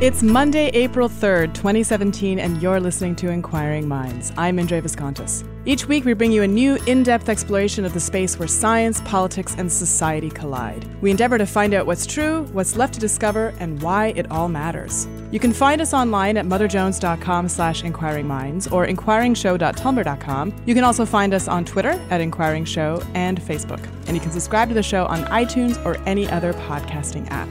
It's Monday, April 3rd, 2017, and you're listening to Inquiring Minds. I'm Indre Viskontas. Each week, we bring you a new, in depth exploration of the space where science, politics, and society collide. We endeavor to find out what's true, what's left to discover, and why it all matters. You can find us online at motherjones.com slash inquiringminds or inquiringshow.tumblr.com. You can also find us on Twitter at inquiringshow and Facebook. And you can subscribe to the show on iTunes or any other podcasting app.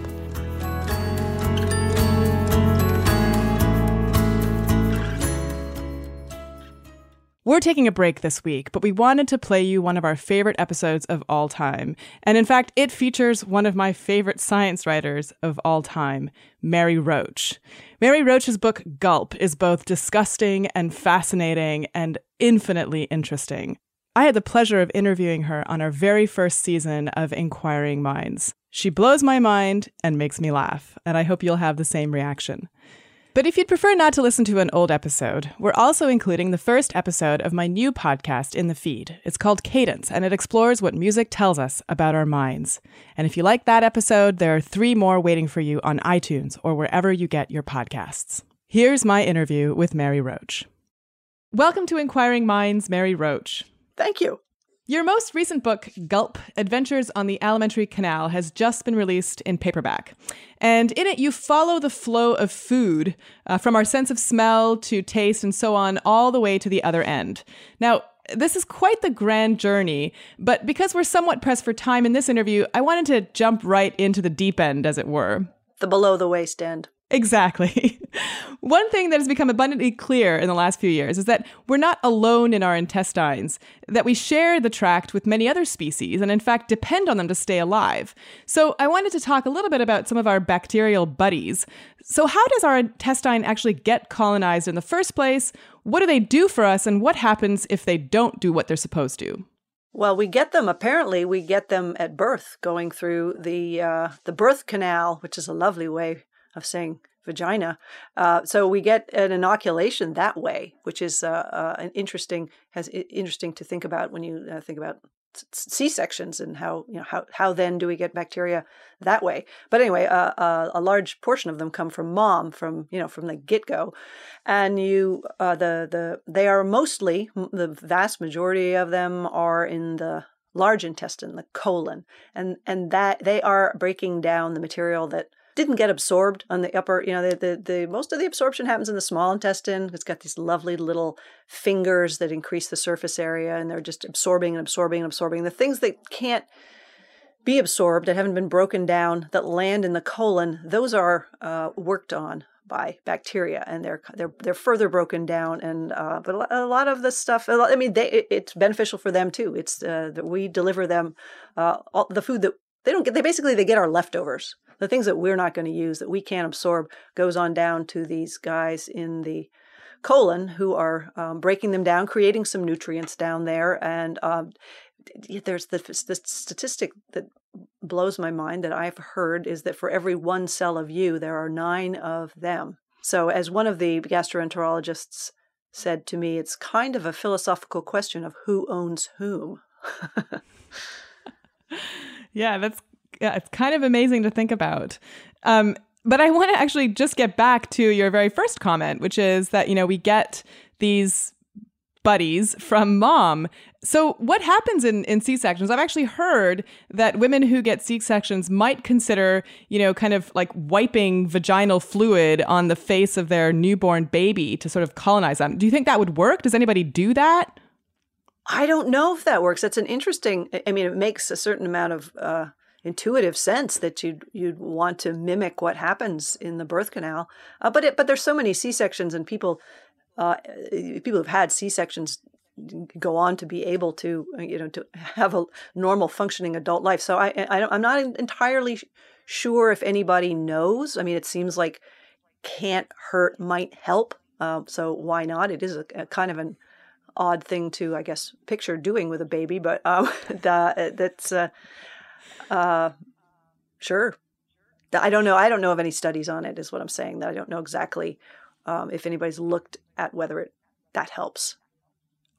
We're taking a break this week, but we wanted to play you one of our favorite episodes of all time. And in fact, it features one of my favorite science writers of all time, Mary Roach. Mary Roach's book, Gulp, is both disgusting and fascinating and infinitely interesting. I had the pleasure of interviewing her on our very first season of Inquiring Minds. She blows my mind and makes me laugh, and I hope you'll have the same reaction. But if you'd prefer not to listen to an old episode, we're also including the first episode of my new podcast in the feed. It's called Cadence, and it explores what music tells us about our minds. And if you like that episode, there are three more waiting for you on iTunes or wherever you get your podcasts. Here's my interview with Mary Roach. Welcome to Inquiring Minds, Mary Roach. Thank you. Your most recent book, Gulp Adventures on the Alimentary Canal, has just been released in paperback. And in it, you follow the flow of food uh, from our sense of smell to taste and so on, all the way to the other end. Now, this is quite the grand journey, but because we're somewhat pressed for time in this interview, I wanted to jump right into the deep end, as it were. The below the waist end. Exactly. One thing that has become abundantly clear in the last few years is that we're not alone in our intestines, that we share the tract with many other species and, in fact, depend on them to stay alive. So, I wanted to talk a little bit about some of our bacterial buddies. So, how does our intestine actually get colonized in the first place? What do they do for us, and what happens if they don't do what they're supposed to? Well, we get them. Apparently, we get them at birth, going through the uh, the birth canal, which is a lovely way of saying vagina. Uh, so we get an inoculation that way, which is uh, uh, an interesting has interesting to think about when you uh, think about C sections and how you know how how then do we get bacteria that way? But anyway, uh, uh, a large portion of them come from mom from you know from the get go, and you the the they are mostly the vast majority of them are in the large intestine, the colon, and and that they are breaking down the material that didn't get absorbed on the upper, you know, the, the, the most of the absorption happens in the small intestine. It's got these lovely little fingers that increase the surface area and they're just absorbing and absorbing and absorbing. The things that can't be absorbed, that haven't been broken down, that land in the colon, those are uh, worked on by bacteria and they're they're they're further broken down and uh, but a lot of the stuff I mean they it's beneficial for them too it's uh, that we deliver them uh, all, the food that they don't get they basically they get our leftovers the things that we're not going to use that we can't absorb goes on down to these guys in the colon who are um, breaking them down, creating some nutrients down there. And um, there's the, the statistic that blows my mind that I've heard is that for every one cell of you, there are nine of them. So, as one of the gastroenterologists said to me, it's kind of a philosophical question of who owns whom. yeah, that's yeah, it's kind of amazing to think about. Um, but I want to actually just get back to your very first comment, which is that you know we get these buddies from mom. So, what happens in, in C sections? I've actually heard that women who get C sections might consider, you know, kind of like wiping vaginal fluid on the face of their newborn baby to sort of colonize them. Do you think that would work? Does anybody do that? I don't know if that works. That's an interesting. I mean, it makes a certain amount of uh, intuitive sense that you'd you'd want to mimic what happens in the birth canal. Uh, but it, but there's so many C sections and people uh, people who've had C sections go on to be able to you know to have a normal functioning adult life. So I, I am not entirely sure if anybody knows. I mean, it seems like can't hurt might help. Uh, so why not? It is a, a, kind of an odd thing to, I guess, picture doing with a baby, but um, the, that's uh, uh, sure. I don't know. I don't know of any studies on it. Is what I'm saying. That I don't know exactly um, if anybody's looked at whether it that helps.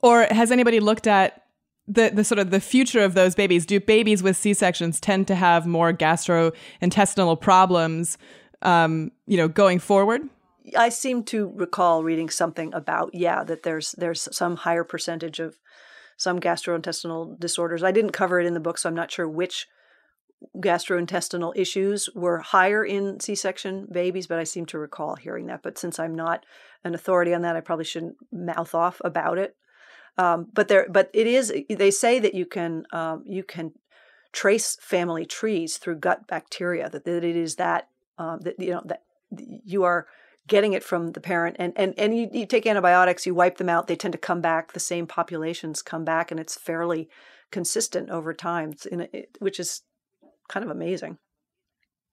Or has anybody looked at the, the sort of the future of those babies? Do babies with C sections tend to have more gastrointestinal problems, um, you know, going forward? I seem to recall reading something about yeah that there's there's some higher percentage of some gastrointestinal disorders. I didn't cover it in the book, so I'm not sure which gastrointestinal issues were higher in C-section babies, but I seem to recall hearing that. But since I'm not an authority on that, I probably shouldn't mouth off about it. Um, but there, but it is. They say that you can um, you can trace family trees through gut bacteria. That, that it is that um, that you know that you are getting it from the parent and and and you, you take antibiotics you wipe them out they tend to come back the same populations come back and it's fairly consistent over time which is kind of amazing.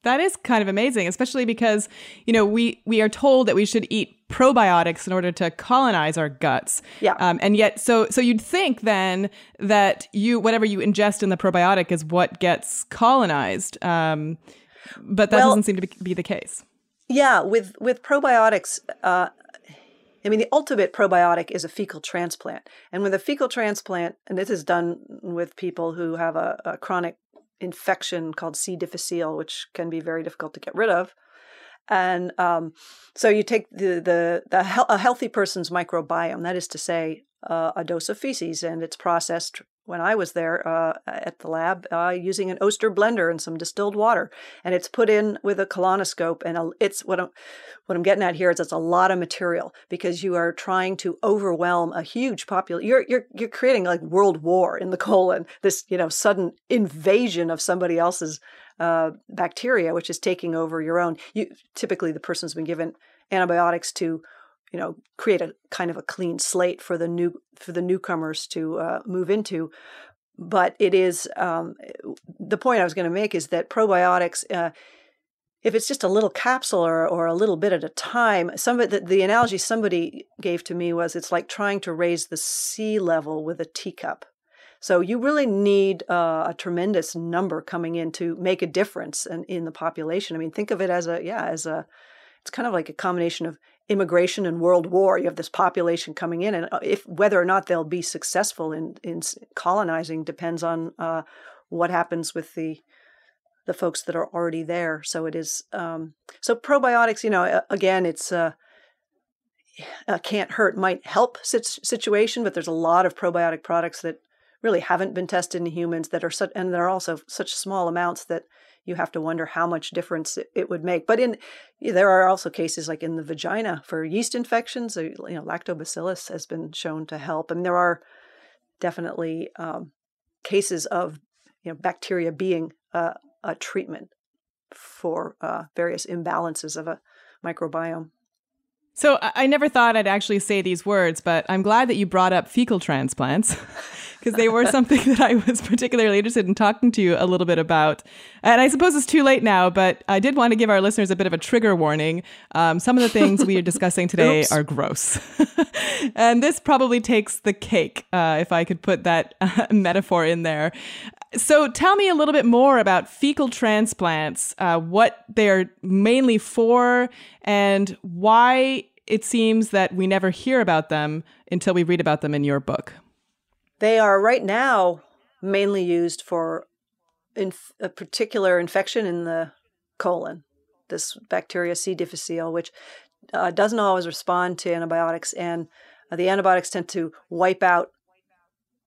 That is kind of amazing, especially because, you know, we, we are told that we should eat probiotics in order to colonize our guts. Yeah. Um, and yet, so so you'd think then that you whatever you ingest in the probiotic is what gets colonized, um, but that well, doesn't seem to be the case. Yeah, with with probiotics, uh, I mean, the ultimate probiotic is a fecal transplant, and with a fecal transplant, and this is done with people who have a, a chronic infection called C. difficile, which can be very difficult to get rid of. And um, so you take the the, the a healthy person's microbiome, that is to say, uh, a dose of feces, and it's processed when I was there uh, at the lab uh, using an Oster blender and some distilled water, and it's put in with a colonoscope. And a, it's what I'm what I'm getting at here is it's a lot of material because you are trying to overwhelm a huge population. You're you're you're creating like world war in the colon. This you know sudden invasion of somebody else's uh, bacteria, which is taking over your own. You typically the person's been given antibiotics to you know create a kind of a clean slate for the new for the newcomers to uh, move into. But it is um, the point i was going to make is that probiotics uh, if it's just a little capsule or, or a little bit at a time somebody the, the analogy somebody gave to me was it's like trying to raise the sea level with a teacup. So you really need uh, a tremendous number coming in to make a difference in, in the population. I mean think of it as a yeah as a it's kind of like a combination of immigration and world war. You have this population coming in, and uh, if whether or not they'll be successful in in colonizing depends on uh, what happens with the the folks that are already there. So it is um, so probiotics. You know, again, it's. Uh, uh, can't hurt might help situation, but there's a lot of probiotic products that really haven't been tested in humans that are such, and they're also such small amounts that you have to wonder how much difference it, would make. But in there are also cases like in the vagina for yeast infections. Uh, you know, lactobacillus has been shown to help, and there are definitely um, cases of you know bacteria being a, a treatment for uh, various imbalances of a microbiome. So I never thought I'd actually say these words, but I'm glad that you brought up fecal transplants because they were something that I was particularly interested in talking to you a little bit about. And I suppose it's too late now, but I did want to give our listeners a bit of a trigger warning. Um, some of the things we are discussing today are gross. and this probably takes the cake, uh, if I could put that uh, metaphor in there. So tell me a little bit more about fecal transplants, uh, what they're mainly for, and why it seems that we never hear about them until we read about them in your book. They are right now mainly used for inf- a particular infection in the colon, this bacteria C. difficile, which uh, doesn't always respond to antibiotics and Uh, the antibiotics tend to wipe out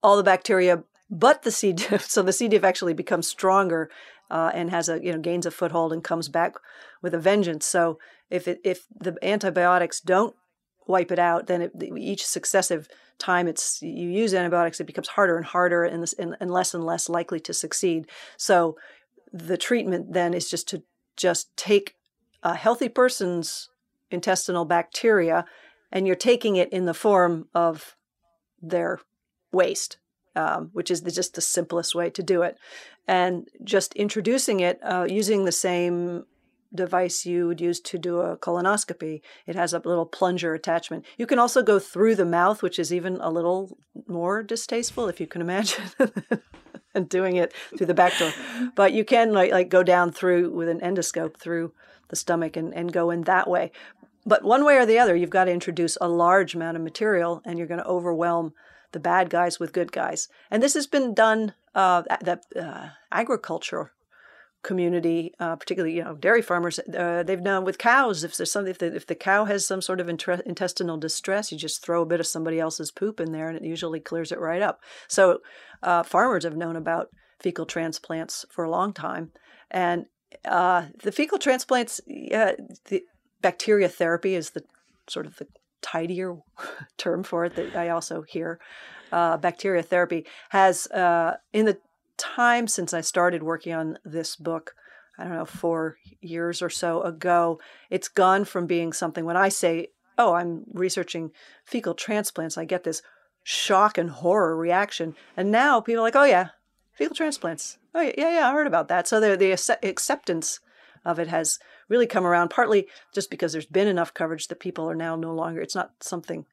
all the bacteria but the C. diff. So the C. diff actually becomes stronger uh, and has a you know gains a foothold and comes back with a vengeance. So if it, if the antibiotics don't wipe it out, then it, each successive time it's you use antibiotics, it becomes harder and harder and, and, and less and less likely to succeed. So the treatment then is just to just take a healthy person's intestinal bacteria and you're taking it in the form of their waste, um, which is the, just the simplest way to do it. And just introducing it uh, using the same device you would use to do a colonoscopy. It has a little plunger attachment. You can also go through the mouth, which is even a little more distasteful, if you can imagine, and doing it through the back door. But you can like, like go down through with an endoscope through the stomach and, and go in that way. But one way or the other, you've got to introduce a large amount of material and you're going to overwhelm the bad guys with good guys. And this has been done, uh, that uh, agriculture community, uh, particularly you know dairy farmers, uh, they've done with cows. If there's something, if the, if the cow has some sort of intre- intestinal distress, you just throw a bit of somebody else's poop in there, and it usually clears it right up. So uh, farmers have known about fecal transplants for a long time, and uh, the fecal transplants, the bacteria therapy is the sort of the tidier term for it that I also hear. Uh, bacteria therapy has uh, in the time since I started working on this book, I don't know, four years or so ago, it's gone from being something when I say, oh, I'm researching fecal transplants, I get this shock and horror reaction. And now people are like, oh, yeah, fecal transplants. Oh, yeah, yeah, I heard about that. So the, the acceptance of it has really come around, partly just because there's been enough coverage that people are now no longer, it's not something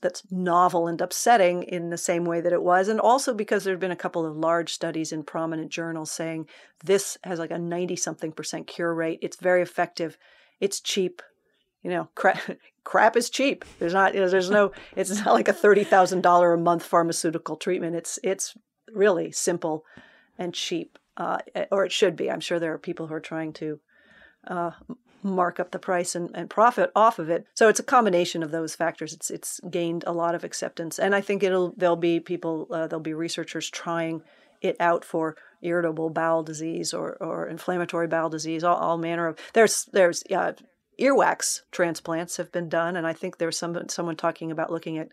that's novel and upsetting in the same way that it was. And also because there have been a couple of large studies in prominent journals saying this has like a 90 something percent cure rate. It's very effective. It's cheap. You know crap, crap is cheap. There's not you know, there's no it's not like a $30,000 a month pharmaceutical treatment. It's it's really simple and cheap uh, or it should be i'm sure there are people who are trying to uh, mark up the price and, and profit off of it. So it's a combination of those factors. It's it's gained a lot of acceptance, and I think it'll there'll be people uh, there'll be researchers trying it out for irritable bowel disease or, or inflammatory bowel disease, all, all manner of there's there's uh, earwax transplants have been done, and I think there's some someone talking about looking at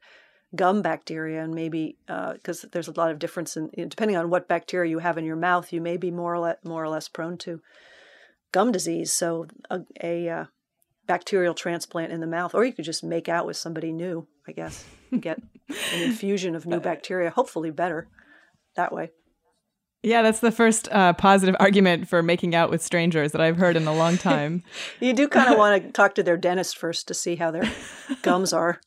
gum bacteria and maybe because uh, there's a lot of difference in depending on what bacteria you have in your mouth, you may be more or less, more or less prone to gum disease. So a, a uh, bacterial transplant in the mouth, or you could just make out with somebody new, I guess, get an infusion of new bacteria, hopefully better that way. Yeah, that's the first uh, positive argument for making out with strangers that I've heard in a long time. you do kind of want to talk to their dentist first to see how their gums are.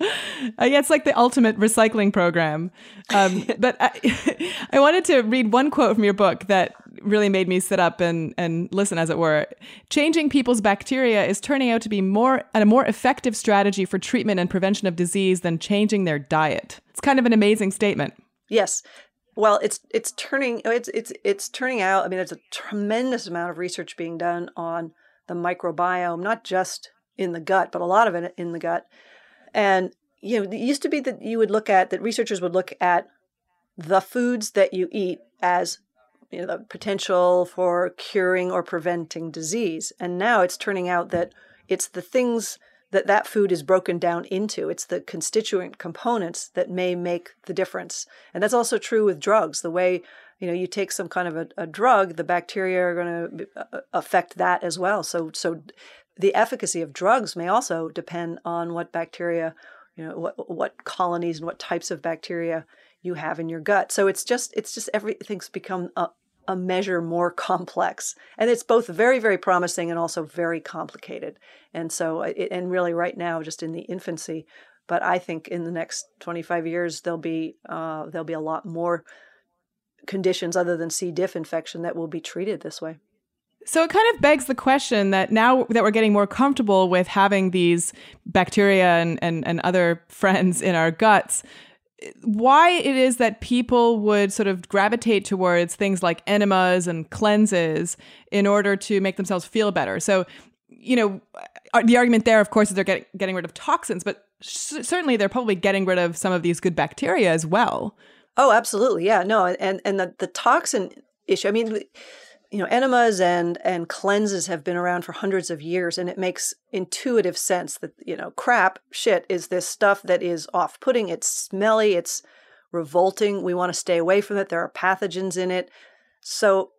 Uh, yeah, it's like the ultimate recycling program. Um, but I, I wanted to read one quote from your book that really made me sit up and, and listen, as it were. Changing people's bacteria is turning out to be more a more effective strategy for treatment and prevention of disease than changing their diet. It's kind of an amazing statement. Yes. Well, it's it's turning it's it's it's turning out. I mean, there's a tremendous amount of research being done on the microbiome, not just in the gut, but a lot of it in the gut. And you know, it used to be that you would look at that researchers would look at the foods that you eat as you know, the potential for curing or preventing disease. And now it's turning out that it's the things that that food is broken down into. It's the constituent components that may make the difference. And that's also true with drugs. The way you know you take some kind of a, a drug, the bacteria are going to uh, affect that as well. So so the efficacy of drugs may also depend on what bacteria, you know, what what colonies and what types of bacteria you have in your gut. So it's just it's just everything's become a, a measure more complex, and it's both very very promising and also very complicated. And so it, and really right now just in the infancy, but I think in the next 25 years there'll be uh, there'll be a lot more conditions other than C. diff infection that will be treated this way. So it kind of begs the question that now that we're getting more comfortable with having these bacteria and, and, and other friends in our guts, why it is that people would sort of gravitate towards things like enemas and cleanses in order to make themselves feel better. So, you know, uh, the argument there, of course, is they're getting, getting rid of toxins, but sh- certainly they're probably getting rid of some of these good bacteria as well. Oh, absolutely. Yeah. No, and and the, the toxin issue. I mean, you know, enemas and and cleanses have been around for hundreds of years, and it makes intuitive sense that you know, crap, shit is this stuff that is off-putting. It's smelly. It's revolting. We want to stay away from it. There are pathogens in it, so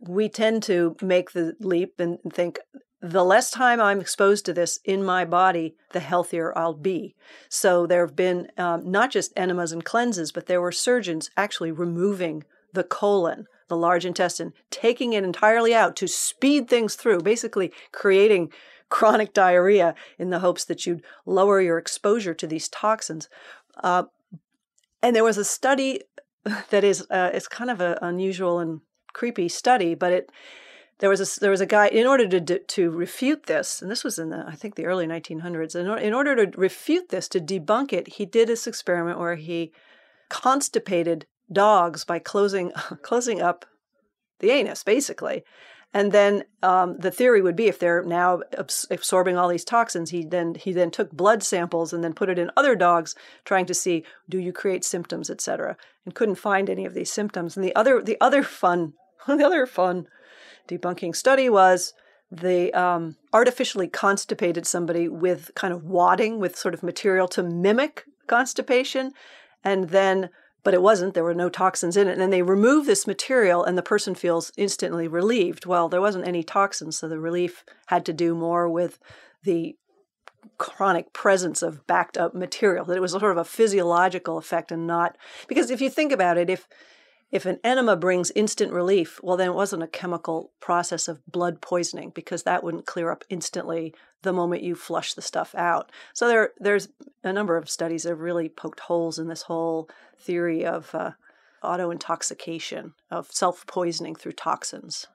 we tend to make the leap and think the less time I'm exposed to this in my body, the healthier I'll be. So there have been um, not just enemas and cleanses, but there were surgeons actually removing the colon, the large intestine, taking it entirely out to speed things through, basically creating chronic diarrhea in the hopes that you'd lower your exposure to these toxins. Uh, and there was a study that is uh, it's kind of an unusual and creepy study, but it there was a there was a guy in order to to refute this, and this was in the I think the early 1900s. In, in order to refute this, to debunk it, he did this experiment where he constipated dogs by closing closing up the anus, basically. And then um, the theory would be if they're now absorbing all these toxins, he then he then took blood samples and then put it in other dogs, trying to see do you create symptoms, etc. And couldn't find any of these symptoms. And the other the other fun the other fun debunking study was they um, artificially constipated somebody with kind of wadding with sort of material to mimic constipation, and then but it wasn't. There were no toxins in it. And then they remove this material, and the person feels instantly relieved. Well, there wasn't any toxins, so the relief had to do more with the chronic presence of backed up material. That it was sort of a physiological effect and not because if you think about it, if if an enema brings instant relief, well, then it wasn't a chemical process of blood poisoning because that wouldn't clear up instantly the moment you flush the stuff out. So there, there's a number of studies that have really poked holes in this whole theory of uh, auto intoxication, of self poisoning through toxins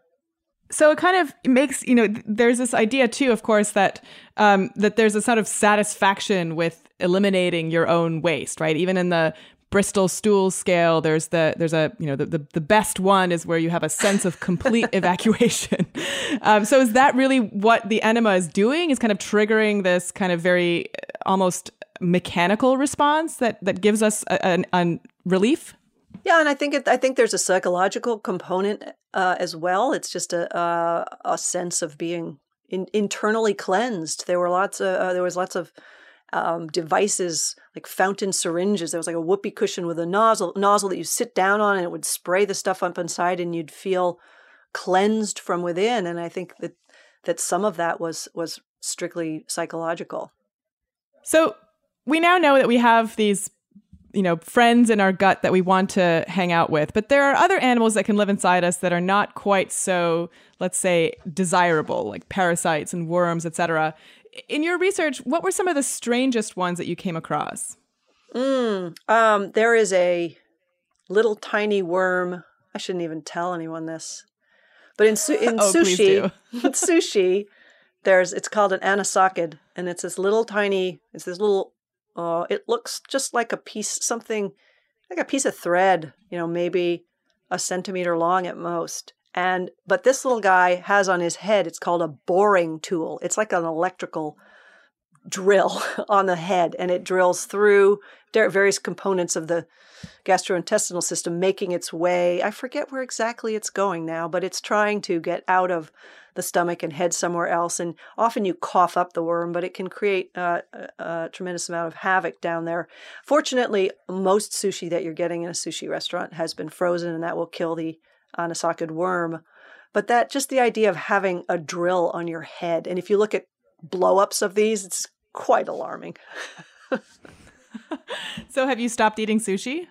so it kind of makes you know there's this idea too of course that um, that there's a sort of satisfaction with eliminating your own waste right even in the Bristol stool scale. There's the there's a you know the the, the best one is where you have a sense of complete evacuation. Um, so is that really what the enema is doing? Is kind of triggering this kind of very uh, almost mechanical response that that gives us a, a, relief. Yeah, and I think it, I think there's a psychological component uh, as well. It's just a a, a sense of being in, internally cleansed. There were lots of uh, there was lots of um, devices like fountain syringes. There was like a whoopee cushion with a nozzle nozzle that you sit down on, and it would spray the stuff up inside, and you'd feel cleansed from within. And I think that that some of that was was strictly psychological. So we now know that we have these you know friends in our gut that we want to hang out with but there are other animals that can live inside us that are not quite so let's say desirable like parasites and worms etc in your research, what were some of the strangest ones that you came across? Mm, um, there is a little tiny worm. I shouldn't even tell anyone this, but in su- in oh, sushi, sushi, there's it's called an anisakid, and it's this little tiny. It's this little. Uh, it looks just like a piece, something like a piece of thread. You know, maybe a centimeter long at most. And but this little guy has on his head, it's called a boring tool. It's like an electrical drill on the head, and it drills through various components of the gastrointestinal system, making its way. I forget where exactly it's going now, but it's trying to get out of the stomach and head somewhere else. And often you cough up the worm, but it can create uh, a, a, tremendous amount of havoc down there. Fortunately, most sushi that you're getting in a sushi restaurant has been frozen, and that will kill the anisakid worm. But that just the idea of having a drill on your head. And if you look at blowups of these, it's quite alarming. so have you stopped eating sushi?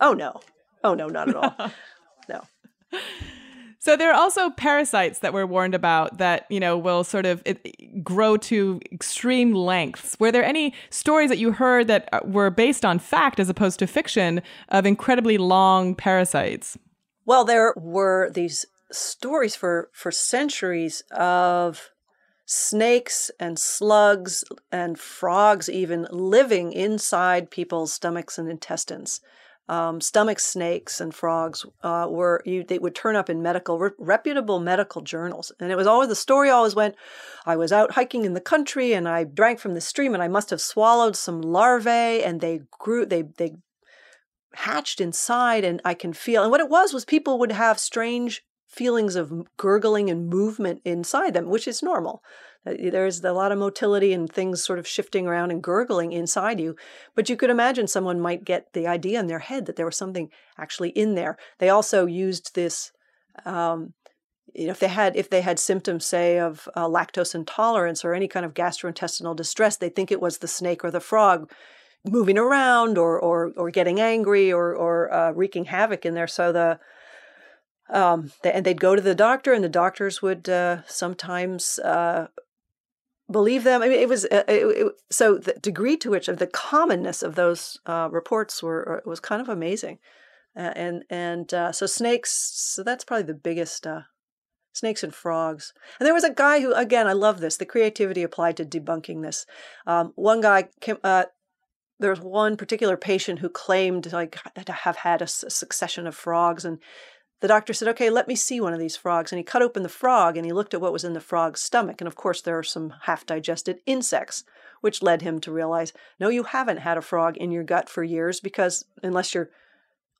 Oh no. Oh no, not at all. no. So there are also parasites that we're warned about that, you know, will sort of grow to extreme lengths. Were there any stories that you heard that uh, were based on fact as opposed to fiction of incredibly long parasites? Well, there were these stories for, for centuries of snakes and slugs and frogs even living inside people's stomachs and intestines. um, stomach snakes and frogs uh, were you, they would turn up in medical re- reputable medical journals and it was always the story always went i was out hiking in the country and i drank from the stream and i must have swallowed some larvae and they grew they they hatched inside and i can feel and what it was was people would have strange feelings of gurgling and movement inside them which is normal uh, there's a lot of motility and things sort of shifting around and gurgling inside you. But you could imagine someone might get the idea in their head that there was something actually in there. They also used this. Um, you know, if they had if they had symptoms, say, of uh, lactose intolerance or any kind of gastrointestinal distress, they think it was the snake or the frog moving around or or or getting angry or or uh, wreaking havoc in there. So the um, they, and they'd go to the doctor, and the doctors would uh, sometimes uh, believe them. I mean, it was uh, it, it, so the degree to which of the commonness of those uh, reports were uh, was kind of amazing, and and so snakes. So that's probably the biggest. Snakes and frogs. And there was a guy who, again, I love this. The creativity applied to debunking this. Um, one guy came. There was one particular patient who claimed like to have had a, succession of frogs, and the doctor said, Okay, let me see one of these frogs. And he cut open the frog and he looked at what was in the frog's stomach. And of course, there are some half digested insects, which led him to realize no, you haven't had a frog in your gut for years because unless you're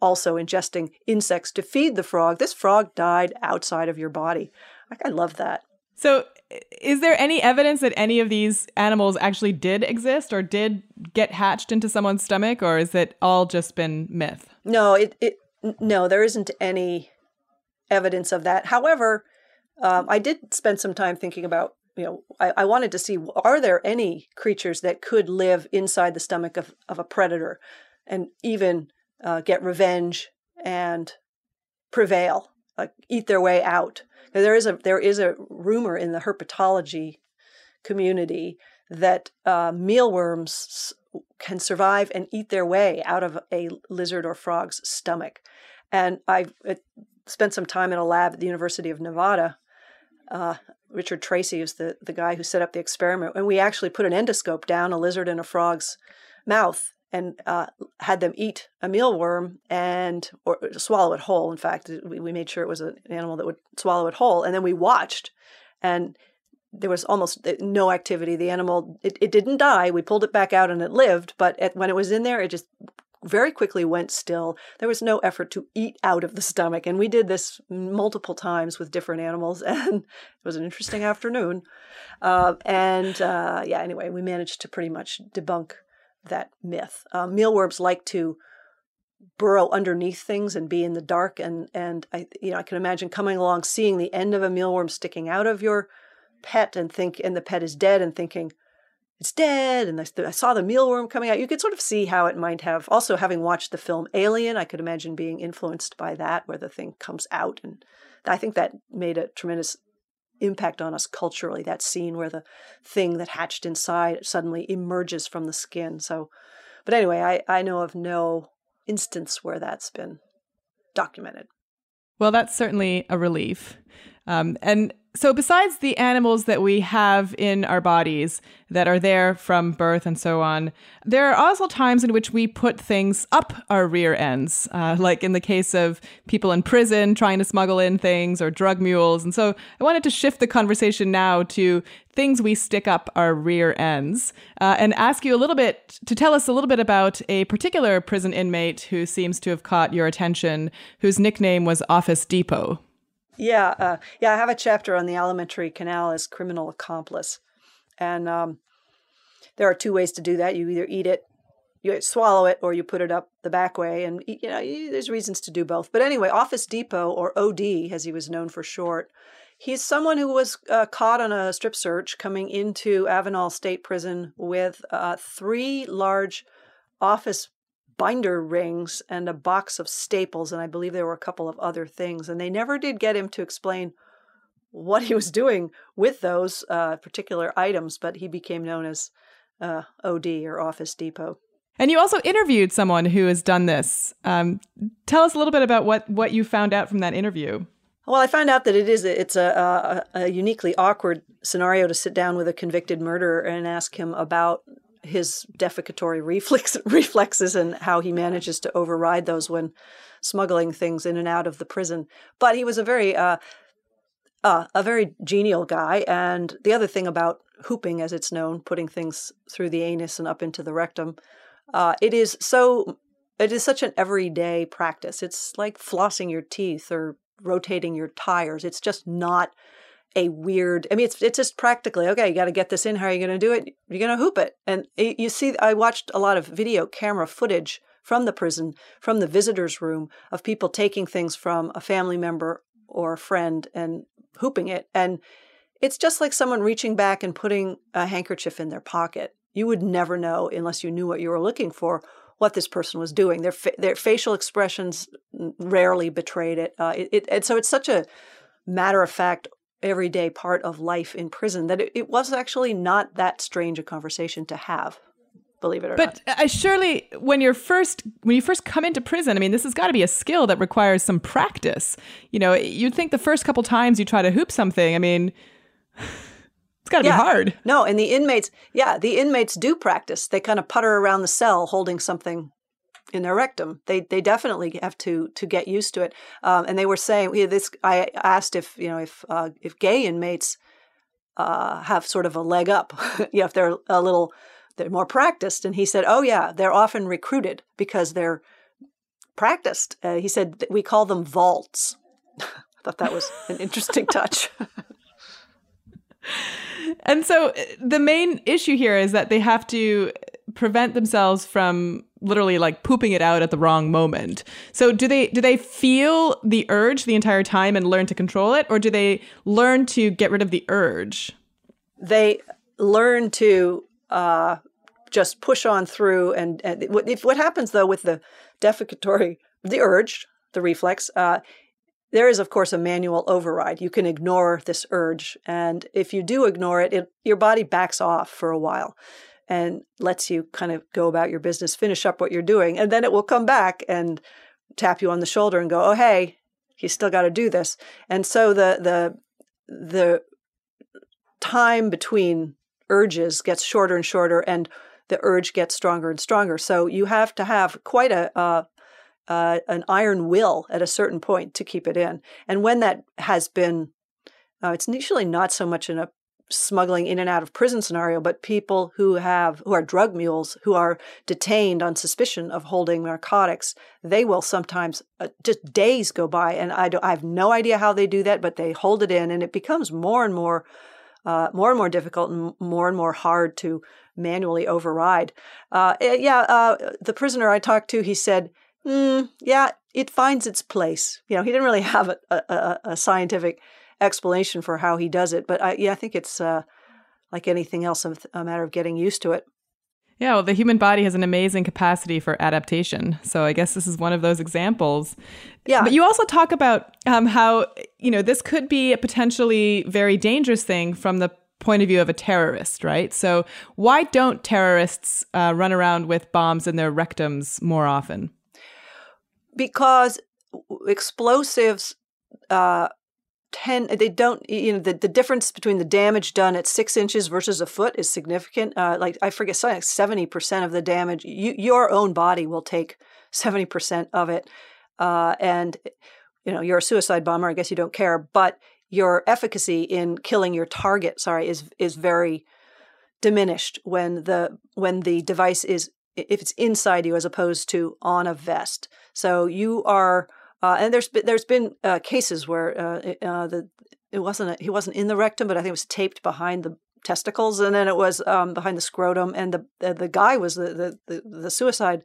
also ingesting insects to feed the frog, this frog died outside of your body. I love that. So, is there any evidence that any of these animals actually did exist or did get hatched into someone's stomach, or is it all just been myth? No, it, it no, there isn't any evidence of that. However, um, I did spend some time thinking about, you know, I, I, wanted to see are there any creatures that could live inside the stomach of, of a predator and even uh, get revenge and prevail, like eat their way out. There is a there is a rumor in the herpetology community that uh, mealworms can survive and eat their way out of a lizard or frog's stomach. And I spent some time in a lab at the University of Nevada. Uh, Richard Tracy is the, the guy who set up the experiment. And we actually put an endoscope down a lizard and a frog's mouth and uh, had them eat a mealworm and or swallow it whole. In fact, we, we made sure it was an animal that would swallow it whole. And then we watched, and there was almost no activity. The animal it, it didn't die. We pulled it back out and it lived, but at, when it was in there, it just very quickly went still. There was no effort to eat out of the stomach. And we did this multiple times with different animals. And it was an interesting afternoon. Uh, and uh, yeah, anyway, we managed to pretty much debunk that myth. Uh, mealworms like to burrow underneath things and be in the dark. And, and I, you know, I can imagine coming along, seeing the end of a mealworm sticking out of your pet and think, and the pet is dead and thinking, it's dead and I saw the mealworm coming out. You could sort of see how it might have. Also, having watched the film Alien, I could imagine being influenced by that, where the thing comes out, and I think that made a tremendous impact on us culturally. That scene where the thing that hatched inside suddenly emerges from the skin. So, but anyway, I I know of no instance where that's been documented. Well, that's certainly a relief. Um, and so, besides the animals that we have in our bodies that are there from birth and so on, there are also times in which we put things up our rear ends, uh, like in the case of people in prison trying to smuggle in things or drug mules. And so, I wanted to shift the conversation now to things we stick up our rear ends uh, and ask you a little bit to tell us a little bit about a particular prison inmate who seems to have caught your attention, whose nickname was Office Depot. Yeah, uh, yeah. I have a chapter on the alimentary canal as criminal accomplice, and um, there are two ways to do that. You either eat it, you swallow it, or you put it up the back way, and you know there's reasons to do both. But anyway, Office Depot or OD, as he was known for short, he's someone who was uh, caught on a strip search coming into Avenal State Prison with uh, three large office binder rings and a box of staples, and I believe there were a couple of other things. And they never did get him to explain what he was doing with those uh, particular items, but he became known as uh, OD or Office Depot. And you also interviewed someone who has done this. Um, tell us a little bit about what, what you found out from that interview. Well, I found out that it is it's a, a, a uniquely awkward scenario to sit down with a convicted murderer and ask him about his defecatory reflex, reflexes and how he manages to override those when smuggling things in and out of the prison. But he was a very uh, uh, a very genial guy. And the other thing about hooping, as it's known, putting things through the anus and up into the rectum, uh, it is so it is such an everyday practice. It's like flossing your teeth or rotating your tires. It's just not a weird. I mean, it's it's just practically okay. You got to get this in. How are you going to do it? You're going to hoop it. And it, you see, I watched a lot of video camera footage from the prison, from the visitors' room, of people taking things from a family member or a friend and hooping it. And it's just like someone reaching back and putting a handkerchief in their pocket. You would never know unless you knew what you were looking for what this person was doing. Their fa- their facial expressions rarely betrayed it. Uh, it, it. And so it's such a matter of fact, everyday part of life in prison that it, it was actually not that strange a conversation to have believe it or but not. But surely, when you're first when you first come into prison, I mean, this has got to be a skill that requires some practice. You know, you'd think the first couple times you try to hoop something, I mean. It's got to yeah. be hard. No, and the inmates, yeah, the inmates do practice. They kind of putter around the cell holding something in their rectum. They they definitely have to to get used to it. Um, and they were saying this. I asked if you know if uh, if gay inmates uh, have sort of a leg up. you know, if they're a little they're more practiced. And he said, oh, yeah, they're often recruited because they're practiced. Uh, he said, we call them vaults. I thought that was an interesting touch. and so uh, the main issue here is that they have to prevent themselves from literally like pooping it out at the wrong moment. So do they do they feel the urge the entire time and learn to control it or do they learn to get rid of the urge? They learn to uh, just push on through. And, and if, what happens though with the defecatory, the urge, the reflex, uh, there is of course a manual override. You can ignore this urge, and if you do ignore it, it your body backs off for a while and lets you kind of go about your business, finish up what you're doing, and then it will come back and tap you on the shoulder and go, "Oh, hey, you still got to do this." And so the the the time between urges gets shorter and shorter, and the urge gets stronger and stronger. So you have to have quite a uh, uh, an iron will at a certain point to keep it in. And when that has been, uh, it's usually not so much in a smuggling in and out of prison scenario, but people who have who are drug mules who are detained on suspicion of holding narcotics, they will sometimes uh, just days go by, and I don't, I have no idea how they do that, but they hold it in, and it becomes more and more uh, more and more difficult and more and more hard to manually override. Uh, eh, yeah, uh, the prisoner I talked to, he said, mm, yeah, it finds its place. You know, he didn't really have a, a, a scientific explanation for how he does it, but I, yeah, I think it's uh, like anything else, a matter of getting used to it. Yeah, well, the human body has an amazing capacity for adaptation. So I guess this is one of those examples. Yeah. But you also talk about um, how, you know, this could be a potentially very dangerous thing from the point of view of a terrorist, right? So why don't terrorists uh, run around with bombs in their rectums more often? Because explosives uh, tend they don't you know the, the difference between the damage done at six inches versus a foot is significant. Uh, like i forget something like 70% of the damage you, your own body will take 70% of it. Uh, and you know you're a suicide bomber i guess you don't care but your efficacy in killing your target sorry is is very diminished when the when the device is if it's inside you as opposed to on a vest. So you are uh, and there's been, there's been uh, cases where uh, uh, the it wasn't a, he wasn't in the rectum, but I think it was taped behind the testicles, and then it was um, behind the scrotum, and the the, guy was the, the, the the suicide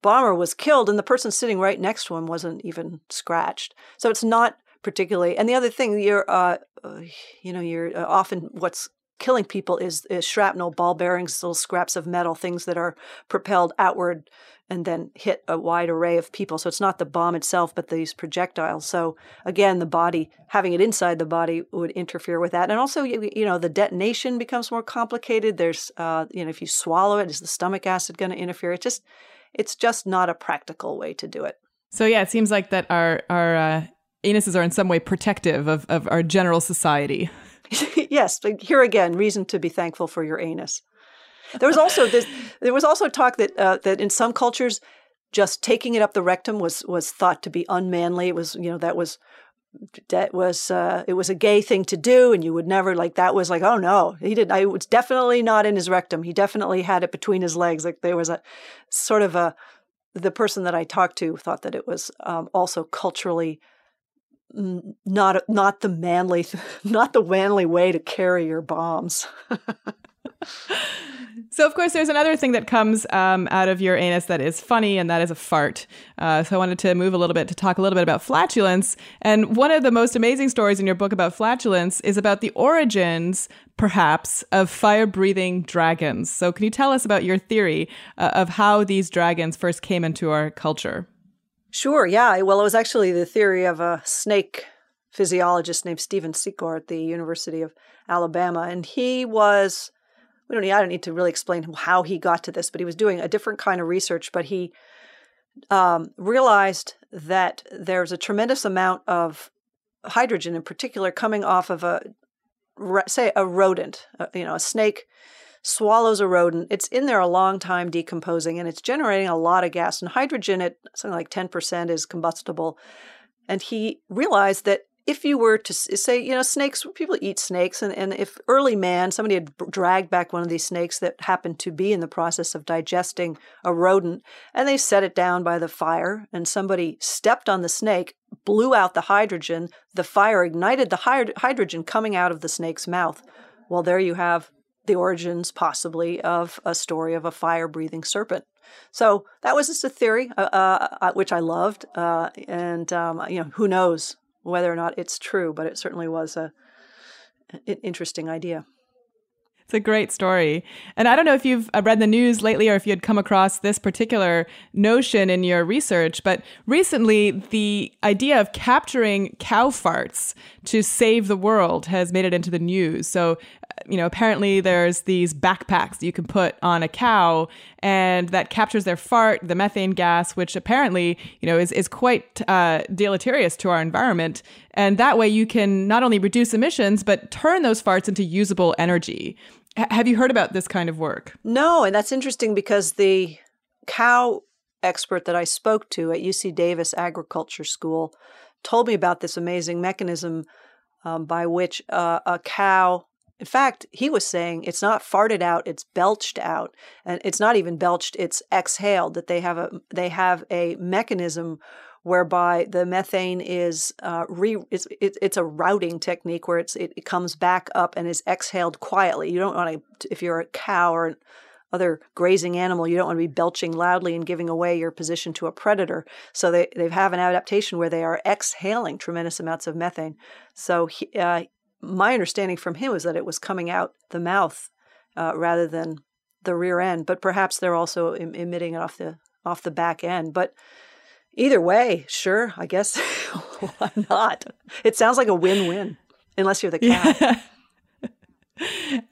bomber was killed, and the person sitting right next to him wasn't even scratched. So it's not particularly. And the other thing, you're uh, uh you know you're often what's killing people is, is shrapnel, ball bearings, little scraps of metal, things that are propelled outward and then hit a wide array of people. So it's not the bomb itself, but these projectiles. So again, the body, having it inside the body would interfere with that. And also, you, know, the detonation becomes more complicated. There's, uh, you know, if you swallow it, is the stomach acid going to interfere? It just, it's just not a practical way to do it. So yeah, it seems like that our, our, uh, anuses are in some way protective of, of our general society. yes, here again, reason to be thankful for your anus. there was also this. There was also talk that uh, that in some cultures, just taking it up the rectum was was thought to be unmanly. It was you know that was that was uh, it was a gay thing to do, and you would never like that was like oh no he did I was definitely not in his rectum. He definitely had it between his legs. Like there was a sort of a the person that I talked to thought that it was um, also culturally not not the manly not the manly way to carry your bombs. So, of course, there's another thing that comes um, out of your anus that is funny, and that is a fart. Uh, so, I wanted to move a little bit to talk a little bit about flatulence. And one of the most amazing stories in your book about flatulence is about the origins, perhaps, of fire breathing dragons. So, can you tell us about your theory uh, of how these dragons first came into our culture? Sure, yeah. Well, it was actually the theory of a snake physiologist named Stephen Secor at the University of Alabama. And he was we don't need, I don't need to really explain how he got to this, but he was doing a different kind of research. But he um, realized that there's a tremendous amount of hydrogen, in particular, coming off of a say a rodent, uh, you know, a snake swallows a rodent. It's in there a long time decomposing, and it's generating a lot of gas. And hydrogen at something like ten percent is combustible. And he realized that if you were to say, you know, snakes, people eat snakes, and, and if early man, somebody had dragged back one of these snakes that happened to be in the process of digesting a rodent, and they set it down by the fire, and somebody stepped on the snake, blew out the hydrogen, the fire ignited the hydrogen coming out of the snake's mouth. Well, there you have the origins, possibly, of a story of a fire breathing serpent. So that was just a theory, uh, uh, uh, which I loved. Uh, and, um, you know, who knows whether or not it's true, but it certainly was a an interesting idea. It's a great story. And I don't know if you've uh, read the news lately or if you had come across this particular notion in your research, but recently the idea of capturing cow farts to save the world has made it into the news. So you know, apparently there's these backpacks that you can put on a cow and that captures their fart, the methane gas, which apparently, you know, is, is quite uh, deleterious to our environment. And that way you can not only reduce emissions, but turn those farts into usable energy. H- have you heard about this kind of work? No, and that's interesting because the cow expert that I spoke to at UC Davis Agriculture School told me about this amazing mechanism um, by which uh, a cow in fact, he was saying it's not farted out, it's belched out. And it's not even belched, it's exhaled that they have a they have a mechanism whereby the methane is uh, re it's, it, it's a routing technique where it's it, it, comes back up and is exhaled quietly. You don't want to if you're a cow or other grazing animal, you don't want to be belching loudly and giving away your position to a predator. So they, they have an adaptation where they are exhaling tremendous amounts of methane. So he, uh, my understanding from him was that it was coming out the mouth uh, rather than the rear end, but perhaps they're also em- emitting it off the off the back end. But either way, sure, I guess why not? It sounds like a win-win, unless you're the cat. Yeah.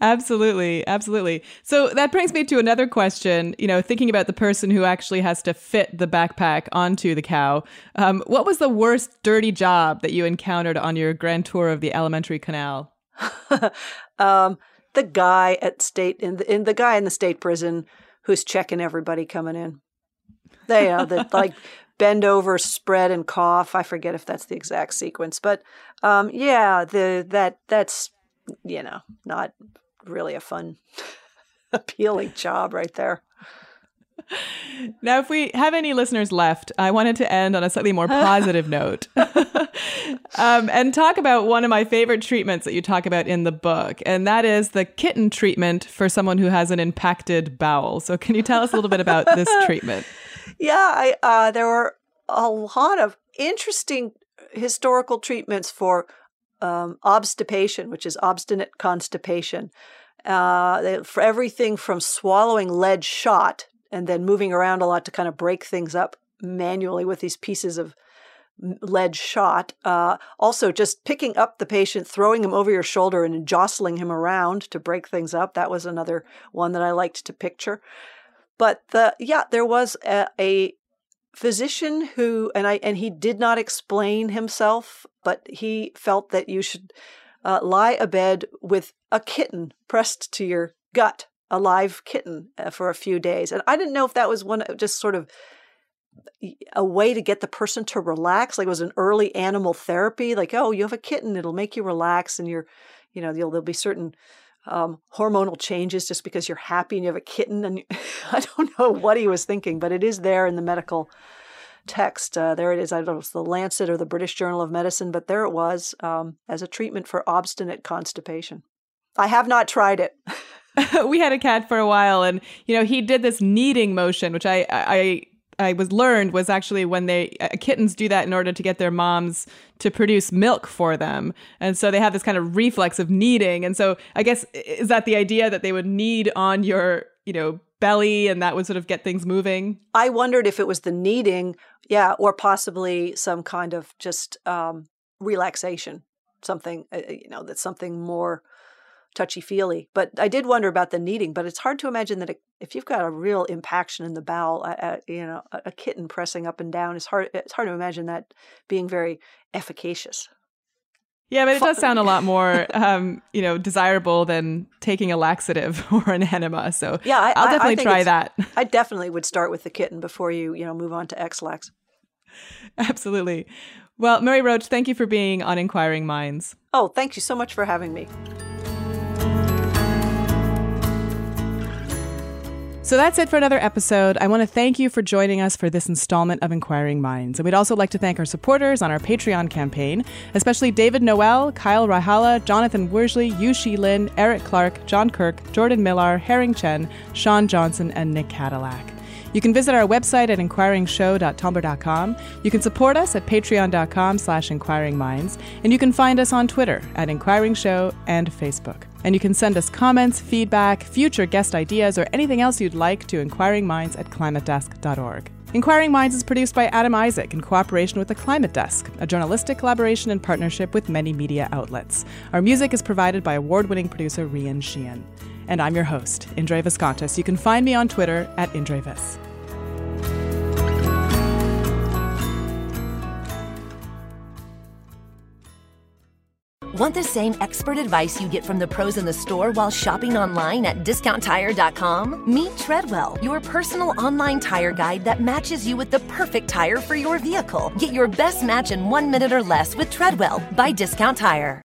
Absolutely absolutely. So that brings me to another question you know thinking about the person who actually has to fit the backpack onto the cow. Um, what was the worst dirty job that you encountered on your grand tour of the alimentary canal? Um, the guy at state in the, in the guy in the state prison who's checking everybody coming in. They uh, the, like bend over spread and cough. I forget if that's the exact sequence but um, yeah the that that's you know, not really a fun, appealing job right there. Now, if we have any listeners left, I wanted to end on a slightly more positive note um, and talk about one of my favorite treatments that you talk about in the book, and that is the kitten treatment for someone who has an impacted bowel. So, can you tell us a little bit about this treatment? Yeah, I, uh, there were a lot of interesting historical treatments for um, obstipation, which is obstinate constipation. Uh, for everything from swallowing lead shot and then moving around a lot to kind of break things up manually with these pieces of lead shot. Uh, also, just picking up the patient, throwing him over your shoulder, and jostling him around to break things up. That was another one that I liked to picture. But the yeah, there was a, a physician who and I and he did not explain himself, but he felt that you should uh, lie abed with a kitten pressed to your gut a live kitten uh, for a few days. And I didn't know if that was one just sort of a way to get the person to relax like it was an early animal therapy like oh you have a kitten it'll make you relax and you're you know there'll be certain um, hormonal changes just because you're happy and you have a kitten and i don't know what he was thinking but it is there in the medical text. Uh, there it is. I don't know if it's the lancet or the british journal of medicine but there it was um, as a treatment for obstinate constipation. I have not tried it. We had a cat for a while and you know he did this kneading motion which i i I was learned was actually when they uh, kittens do that in order to get their moms to produce milk for them, and so they have this kind of reflex of kneading. And so I guess is that the idea that they would knead on your you know belly and that would sort of get things moving. I wondered if it was the kneading, yeah, or possibly some kind of just um, relaxation, something uh, uh you know that's something more touchy feely. But I did wonder about the kneading. But it's hard to imagine that if you've got a real impaction in the bowel, you know, a, a, kitten pressing up and down, it's hard. It's hard to imagine that being very efficacious. Yeah, but it does sound a lot more, um, you know, desirable than taking a laxative or an enema. So yeah, I, will definitely I try that. I definitely would start with the kitten before you, you know, move on to Ex-Lax. Absolutely. Well, Mary Roach, thank you for being on Inquiring Minds. Oh, thank you so much for having me. So that's it for another episode. I want to thank you for joining us for this installment of Inquiring Minds. And we'd also like to thank our supporters on our Patreon campaign, especially David Noel, Kyle Rahala, Jonathan Worsley, Yushi Lin, Eric Clark, John Kirk, Jordan Millar, Herring Chen, Sean Johnson, and Nick Cadillac. You can visit our website at inquiringshow.tumblr.com. You can support us at patreon.com slash inquiringminds. And you can find us on Twitter at Inquiring Show and Facebook. And you can send us comments, feedback, future guest ideas, or anything else you'd like to inquiringminds at climatedesk.org. Inquiring Minds is produced by Adam Isaak in cooperation with the Climate Desk, a journalistic collaboration and partnership with many media outlets. Our music is provided by award winning producer Rian Sheehan. And I'm your host, Indre Viskontas. You can find me on Twitter at IndreVis. Want the same expert advice you get from the pros in the store while shopping online at discounttire.com? Meet Treadwell, your personal online tire guide that matches you with the perfect tire for your vehicle. Get your best match in one minute or less with Treadwell by Discount Tire.